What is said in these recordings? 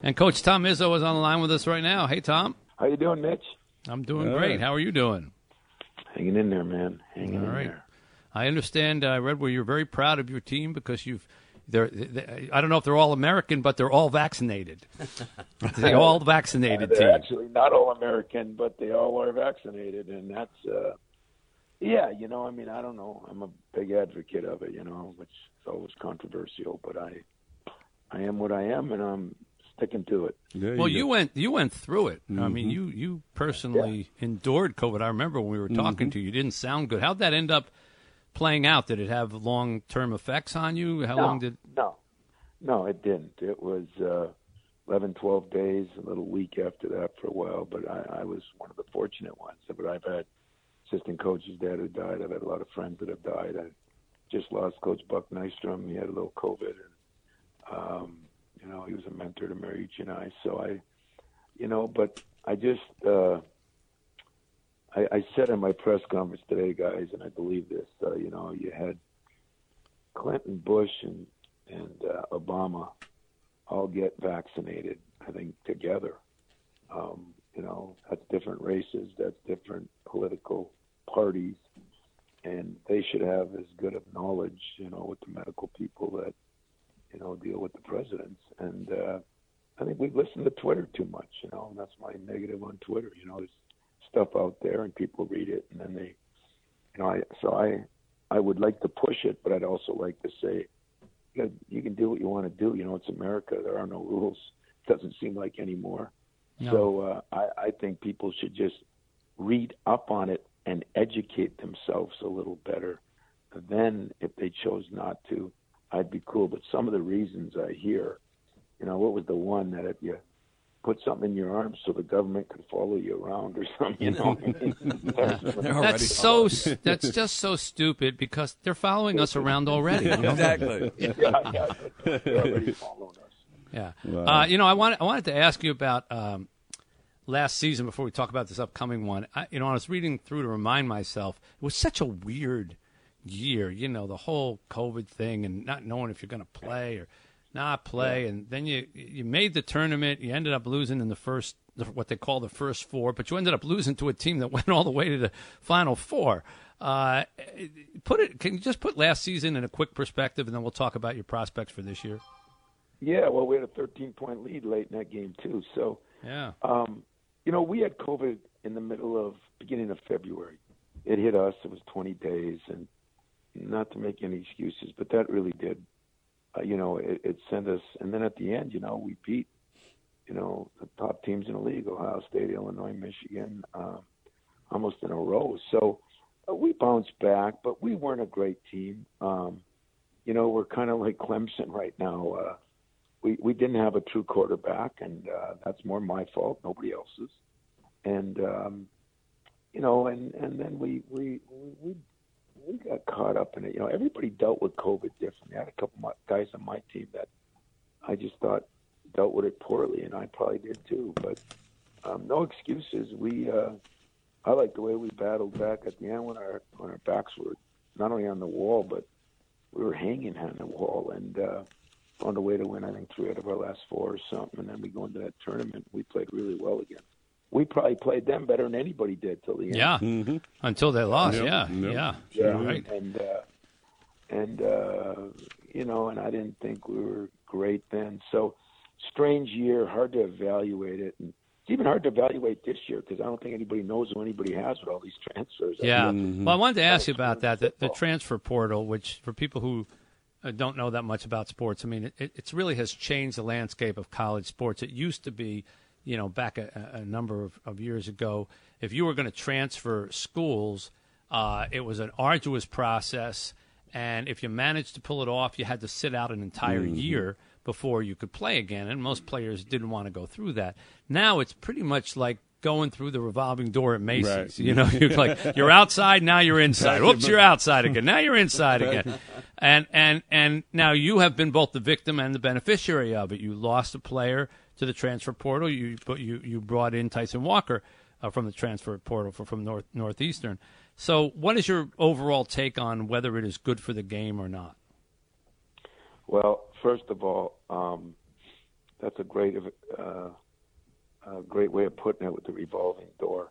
And Coach Tom Izzo is on the line with us right now. Hey, Tom. How you doing, Mitch? I'm doing great. How are you doing? Hanging in there, man. Hanging All in right. there. I understand. uh, I read where you're very proud of your team because you've. They're, they, I don't know if they're all American, but they're all vaccinated. they're all vaccinated They're team. actually not all American, but they all are vaccinated, and that's uh yeah, you know, I mean, I don't know. I'm a big advocate of it, you know, which is always controversial, but I I am what I am and I'm sticking to it. There Well, go. you went you went through it. I mean, you you personally endured COVID. I remember when we were talking to you. You didn't sound good. How'd that end up playing out? Did it have long term effects on you? How no, long did? No. No, it didn't. It was uh 11, 12 days, a little week after that for a while, but I, I was one of the fortunate ones. But I've had assistant coaches dad who died. I've had a lot of friends that have died. I just lost Coach Buck Nystrom. He had a little COVID, and um, you know he was a mentor to Mariucci and I. So I, you know, but I just uh, I, I said in my press conference today, guys, and I believe this. Uh, you know, you had Clinton, Bush, and and uh, Obama all get vaccinated. I think together. Um, you know, that's different races, that's different political parties, and they should have as good of knowledge, you know, with the medical people that, you know, deal with the presidents. And uh, I think we listen to Twitter too much, you know, and that's my negative on Twitter. You know, there's stuff out there and people read it, and then they, you know, I so I, I would like to push it, but I'd also like to say, you, know, you can do what you want to do. You know, it's America. There are no rules. It doesn't seem like anymore. No. So uh, I, I think people should just read up on it and educate themselves a little better. Then, if they chose not to, I'd be cool. But some of the reasons I hear, you know, what was the one that if you put something in your arm so the government could follow you around or something, you know? That's so. That's just so stupid because they're following us around already. exactly. yeah, yeah, they're already following us. Yeah. Wow. Uh, you know, I wanted I wanted to ask you about um, last season before we talk about this upcoming one. I, you know, I was reading through to remind myself it was such a weird year. You know, the whole COVID thing and not knowing if you're going to play or not play, and then you you made the tournament. You ended up losing in the first what they call the first four, but you ended up losing to a team that went all the way to the final four. Uh, put it. Can you just put last season in a quick perspective, and then we'll talk about your prospects for this year. Yeah, well, we had a 13 point lead late in that game, too. So, Yeah. Um, you know, we had COVID in the middle of beginning of February. It hit us. It was 20 days, and not to make any excuses, but that really did. Uh, you know, it, it sent us. And then at the end, you know, we beat, you know, the top teams in the league: Ohio State, Illinois, Michigan, um, almost in a row. So uh, we bounced back, but we weren't a great team. Um, you know, we're kind of like Clemson right now. Uh, we we didn't have a true quarterback, and uh, that's more my fault, nobody else's. And um, you know, and and then we we we we got caught up in it. You know, everybody dealt with COVID differently. I had a couple of guys on my team that I just thought dealt with it poorly, and I probably did too. But um, no excuses. We uh, I like the way we battled back at the end when our when our backs were not only on the wall, but we were hanging on the wall, and. uh found a way to win, I think, three out of our last four or something. And then we go into that tournament. We played really well again. We probably played them better than anybody did till the end. Yeah. Mhm. Until they lost. Yep, Yeah. yep. Yeah. Yeah. Right. And, uh, and, uh, you know, and I didn't think we were great then. So strange year, hard to evaluate it. And it's even hard to evaluate this year because I don't think anybody knows who anybody has with all these transfers. Yeah. Mhm. Well, I wanted to ask you about that the, the transfer portal, which for people who uh, don't know that much about sports, I mean, it, it it's really has changed the landscape of college sports. It used to be, you know, back a, a number of, of years ago, if you were going to transfer schools, uh, it was an arduous process. And if you managed to pull it off, you had to sit out an entire year before you could play again. And most players didn't want to go through that. Now it's pretty much like going through the revolving door at Macy's. Right. You know, you're like you're outside, now you're inside. Whoops, you're outside again. Now you're inside again. And and and now you have been both the victim and the beneficiary of it. You lost a player to the transfer portal. You you you brought in Tyson Walker uh, from the transfer portal for, from North Northeastern. So, what is your overall take on whether it is good for the game or not? Well, first of all, um, that's a great uh, a great way of putting it with the revolving door.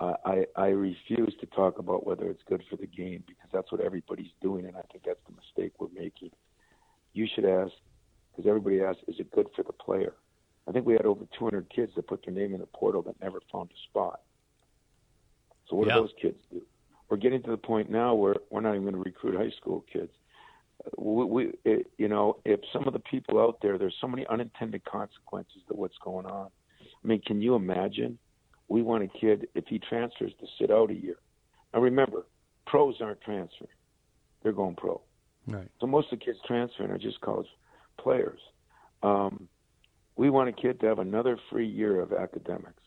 Uh, I I refuse to talk about whether it's good for the game because that's what everybody's doing, and I think that's the mistake we're making. You should ask because everybody asks, is it good for the player? I think we had over 200 kids that put their name in the portal that never found a spot. So what yeah. do those kids do? We're getting to the point now where we're not even going to recruit high school kids. We, we it, you know, if some of the people out there, there's so many unintended consequences to what's going on. I mean, can you imagine? We want a kid if he transfers to sit out a year. Now remember, pros aren't transferring; they're going pro. Right. So most of the kids transferring are just college players. Um, we want a kid to have another free year of academics.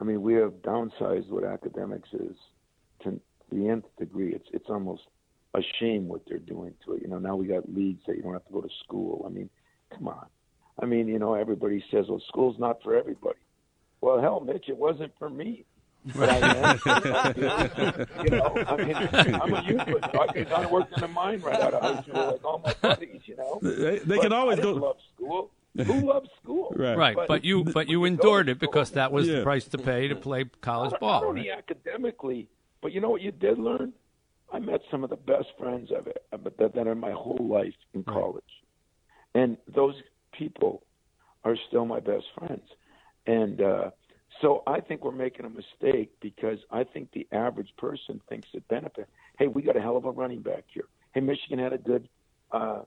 I mean, we have downsized what academics is to the nth degree. It's it's almost a shame what they're doing to it. You know, now we got leagues that you don't have to go to school. I mean, come on. I mean, you know, everybody says, "Well, school's not for everybody." Well, hell, Mitch, it wasn't for me. But I you know, I mean, I'm a youth. I could have worked in the mine right out of high school, like all my buddies. You know, they, they can always I go. Love school. Who loves school? Right, right. But, but you, but you endured it because that was yeah. the price to pay to play college ball. Not only right? academically, but you know what you did learn? I met some of the best friends I've that, that in my whole life in college, and those people are still my best friends. And uh, so I think we're making a mistake because I think the average person thinks it benefit. Hey, we got a hell of a running back here. Hey, Michigan had a good uh,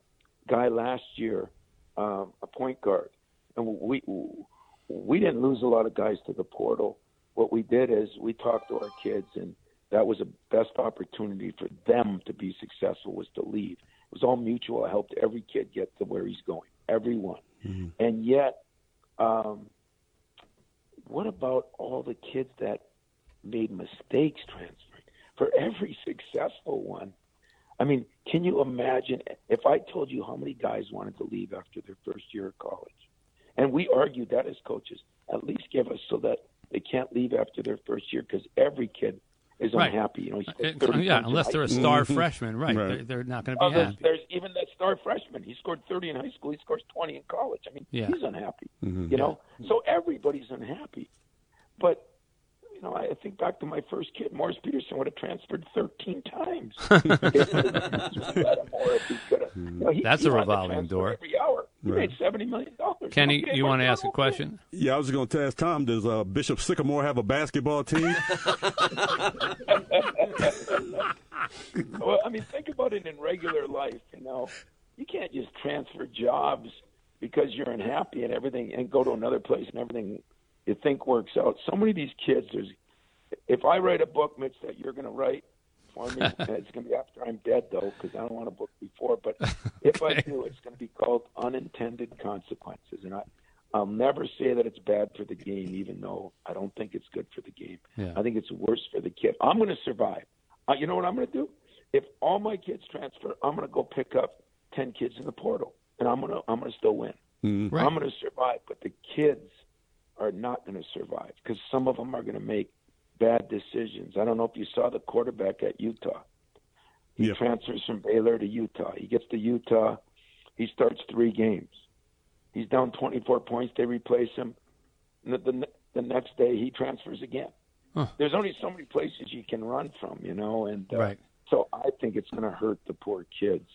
guy last year um, a point guard, and we we didn't lose a lot of guys to the portal. What we did is we talked to our kids, and that was the best opportunity for them to be successful was to leave. It was all mutual. I helped every kid get to where he's going, everyone. Mm-hmm. And yet, um, what about all the kids that made mistakes transferring? For every successful one, I mean, can you imagine if I told you how many guys wanted to leave after their first year of college? And we argued that as coaches, at least give us so that they can't leave after their first year because every kid is right. unhappy. You know, uh, yeah, unless they're a star mm-hmm. freshman, right? right. They're, they're, not going to be oh, happy. There's, there's, even that star freshman. He scored 30 in high school. He scores 20 in college. I mean, yeah. he's unhappy. Mm-hmm. You know, yeah. so everybody's unhappy. But you know, I think back to my first kid, Morris Peterson would have transferred 13 times. That's a revolving door. Every hour. He right. made $70 million. Kenny, okay, you want to ask a question? Yeah, I was going to ask Tom, does uh, Bishop Sycamore have a basketball team? well, I mean, think about it in regular life, you know. You can't just transfer jobs because you're unhappy and everything and go to another place and everything you think works out. So many of these kids, there's, if I write a book, Mitch, that you're going to write for me, it's going to be after I'm dead, though, because I don't want a book before. But if I do, it's going to be called Unintended Consequences. And I, I'll never say that it's bad for the game, even though I don't think it's good for the game. Yeah. I think it's worse for the kid. I'm going to survive. Uh, you know what I'm going to do? If all my kids transfer, I'm going to go pick up ten kids in the portal, and I'm going to I'm going to still win. Mm, right. I'm going to survive. But the kids are not going to survive because some of them are going to make bad decisions. I don't know if you saw the quarterback at Utah. He transfers from Baylor to Utah. He gets to Utah. He starts three games. He's down 24 points. They replace him. The, the, the next day, he transfers again. Huh. There's only so many places you can run from, you know, and uh, right. so I think it's going to hurt the poor kids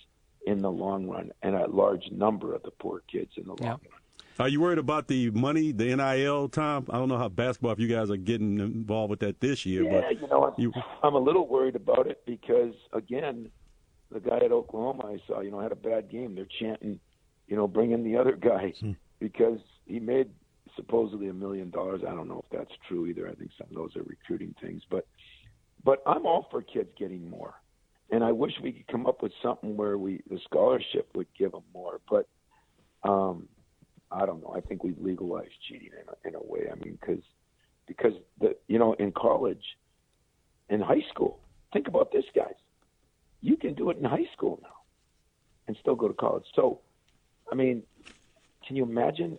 in the long run, and a large number of the poor kids in the long run. Are you worried about the money, the NIL, Tom? I don't know how basketball, if you guys are getting involved with that this year. Yeah, but you know, I'm, you... I'm a little worried about it because, again, the guy at Oklahoma I saw, you know, had a bad game. They're chanting, you know, bring in the other guy hmm. because he made supposedly a million dollars. I don't know if that's true either. I think some of those are recruiting things, but but I'm all for kids getting more, and I wish we could come up with something where we the scholarship would give them more, but. Um, I don't know. I think we've legalized cheating in a, in a way. I mean, because because the you know in college, in high school, think about this, guys. You can do it in high school now, and still go to college. So, I mean, can you imagine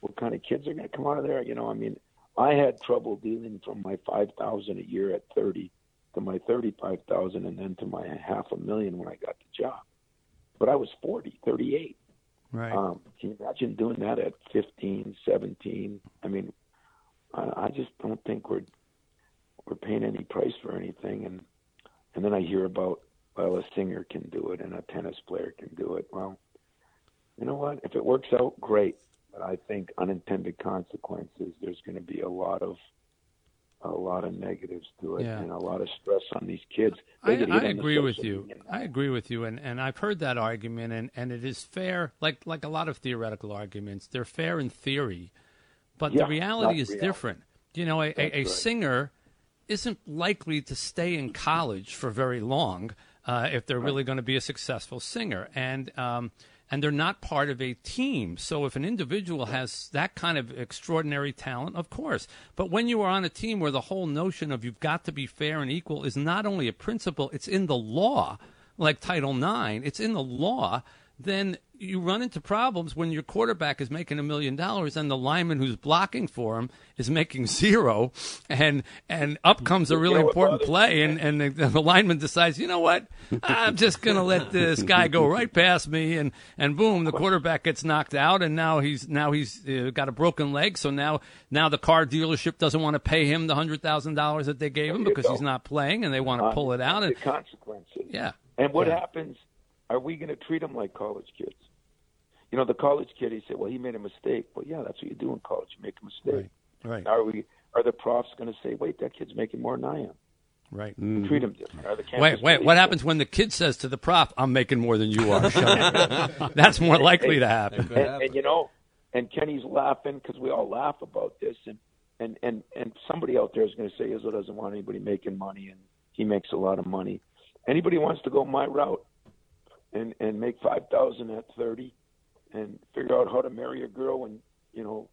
what kind of kids are going to come out of there? You know, I mean, I had trouble dealing from my five thousand a year at thirty to my thirty-five thousand, and then to my half a million when I got the job. But I was forty, thirty-eight Right. Um, can you imagine doing that at 15, 17? I mean, I, I just don't think we're we're paying any price for anything. And and then I hear about well, a singer can do it and a tennis player can do it. Well, you know what? If it works out, great. But I think unintended consequences. There's going to be a lot of a lot of negatives to it Yeah. and a lot of stress on these kids. I, They get I agree with you. media. I agree with you, and, and I've heard that argument, and, and it is fair. Like like a lot of theoretical arguments, they're fair in theory, but Yeah, the reality is reality. different. You know, a, a, a right. singer isn't likely to stay in college for very long uh, if they're really going to be a successful singer, and um, and they're not part of a team. So if an individual has that kind of extraordinary talent, of course. But when you are on a team where the whole notion of you've got to be fair and equal is not only a principle, it's in the law, like Title IX, it's in the law. Then you run into problems when your quarterback is making a million dollars and the lineman who's blocking for him is making zero, and and up comes a really important play, and and the, the lineman decides, you know what, I'm just gonna let this guy go right past me, and and boom, the quarterback gets knocked out, and now he's now he's uh, got a broken leg, so now now the car dealership doesn't want to pay him the hundred thousand dollars that they gave him because he's not playing, and they want to pull it out, and the consequences. yeah, And what Yeah. happens? Are we going to treat them like college kids? You know, the college kid. He said, "Well, he made a mistake." Well, yeah, that's what you do in college. You make a mistake. right, Are we? Are the profs going to say, "Wait, that kid's making more than I am"? right. Treat him different. Are the Wait, wait. What gonna- happens when the kid says to the prof, "I'm making more than you are"? That's more likely to happen. And, and you know, and Kenny's laughing because we all laugh about this, and and and and somebody out there is going to say Izzo doesn't want anybody making money, and he makes a lot of money. Anybody wants to go my route and and make five thousand at thirty, and figure out how to marry a girl, and you know,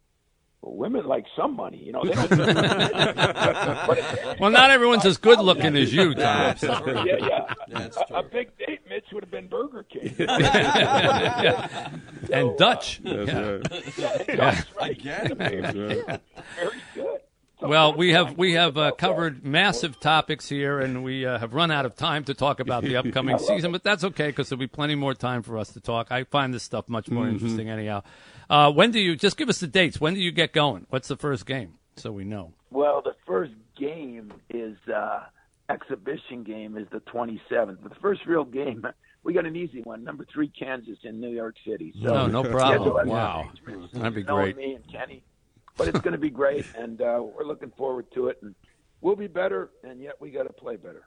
well, women like some money, you know. They don't, Well, not everyone's as good looking as you, Tom. yeah, yeah. That's A, true. a big date, Mitch, would have been Burger King. and Dutch. That's Yeah. right. That's right. Again. That's right. Very good. Well, we have we have uh, covered massive topics here, and we uh, have run out of time to talk about the upcoming season. But that's okay because there'll be plenty more time for us to talk. I find this stuff much more interesting, anyhow. Uh, when do you just give us the dates? When do you get going? What's the first game so we know? Well, the first game is uh, exhibition game is the 27th. But the first real game, we got an easy one. Number three, Kansas in New York City. So No, no problem. Wow, that'd be great. me and Kenny, but it's going to be great, and uh, we're looking forward to it. And we'll be better, and yet we got to play better.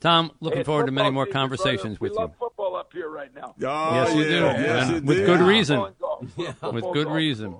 Tom, looking Hey, forward to many more season, conversations brother. we with you. love football up here right now. Oh, Yes, you yeah. do. Yes, Yeah. you With do. good reason. Football and golf. With good golf. reason.